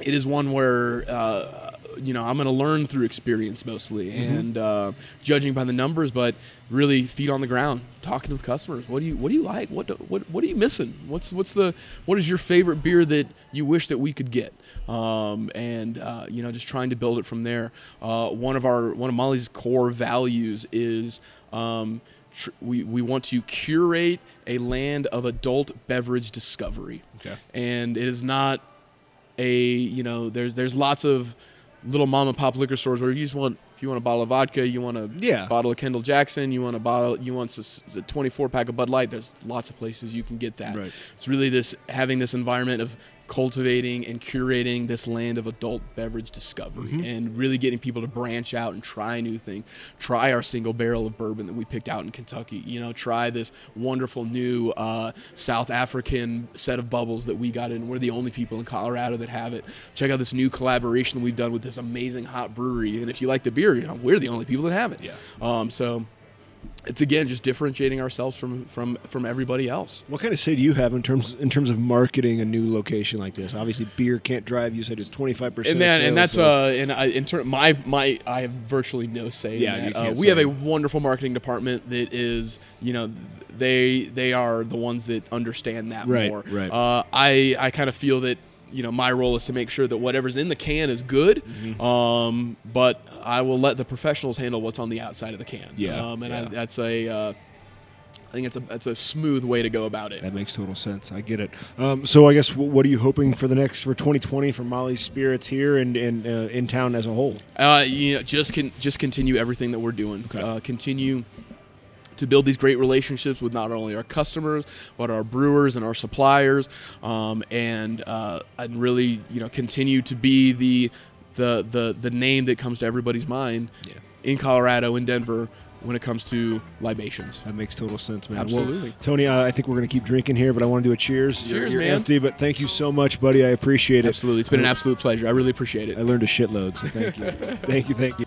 it is one where uh, you know I'm going to learn through experience mostly and uh, judging by the numbers, but really feet on the ground, talking with customers. What do you what do you like? What do- what what are you missing? What's what's the what is your favorite beer that you wish that we could get? Um, and uh, you know just trying to build it from there. Uh, one of our one of Molly's core values is. Um, tr- we, we want to curate a land of adult beverage discovery. Okay. And it is not a you know there's there's lots of little mom and pop liquor stores where you just want if you want a bottle of vodka, you want a Yeah. bottle of Kendall Jackson, you want a bottle, you want a 24 pack of Bud Light. There's lots of places you can get that. Right. It's really this having this environment of cultivating and curating this land of adult beverage discovery Mm-hmm. and really getting people to branch out and try new things. Try our single barrel of bourbon that we picked out in Kentucky. You know, try this wonderful new uh, South African set of bubbles that we got in. We're the only people in Colorado that have it. Check out this new collaboration that we've done with this amazing hot brewery. And if you like the beer, you know, we're the only people that have it. Yeah. Um, so it's again just differentiating ourselves from from from everybody else. What kind of say do you have in terms in terms of marketing a new location like this? Obviously, beer can't drive. You said it's twenty five percent. and then and that's uh and I, in turn my my I have virtually no say Yeah, in that. Uh, we say. have a wonderful marketing department that is you know they they are the ones that understand that Right, more. right. Uh, I I kind of feel that you know my role is to make sure that whatever's in the can is good, Mm-hmm. um, but I will let the professionals handle what's on the outside of the can. Yeah, um, and I, that's a uh, I think it's a that's a smooth way to go about it. That makes total sense. I get it. Um, so I guess w- what are you hoping for the next for 2020 for Molly's Spirits here and, and uh, in town as a whole? Uh, you know, just can just continue everything that we're doing. Okay. Uh, continue to build these great relationships with not only our customers but our brewers and our suppliers, um, and uh, and really you know continue to be the the the the name that comes to everybody's mind Yeah. in Colorado in Denver when it comes to libations. That makes total sense, man. Absolutely. Well, Tony, uh, I think we're going to keep drinking here, but I want to do a cheers. You're- Cheers, you're, man. empty, but thank you so much, buddy. I appreciate it. Absolutely, it's been an absolute pleasure. I really appreciate it. I learned a shitload, so thank you. thank you, thank you.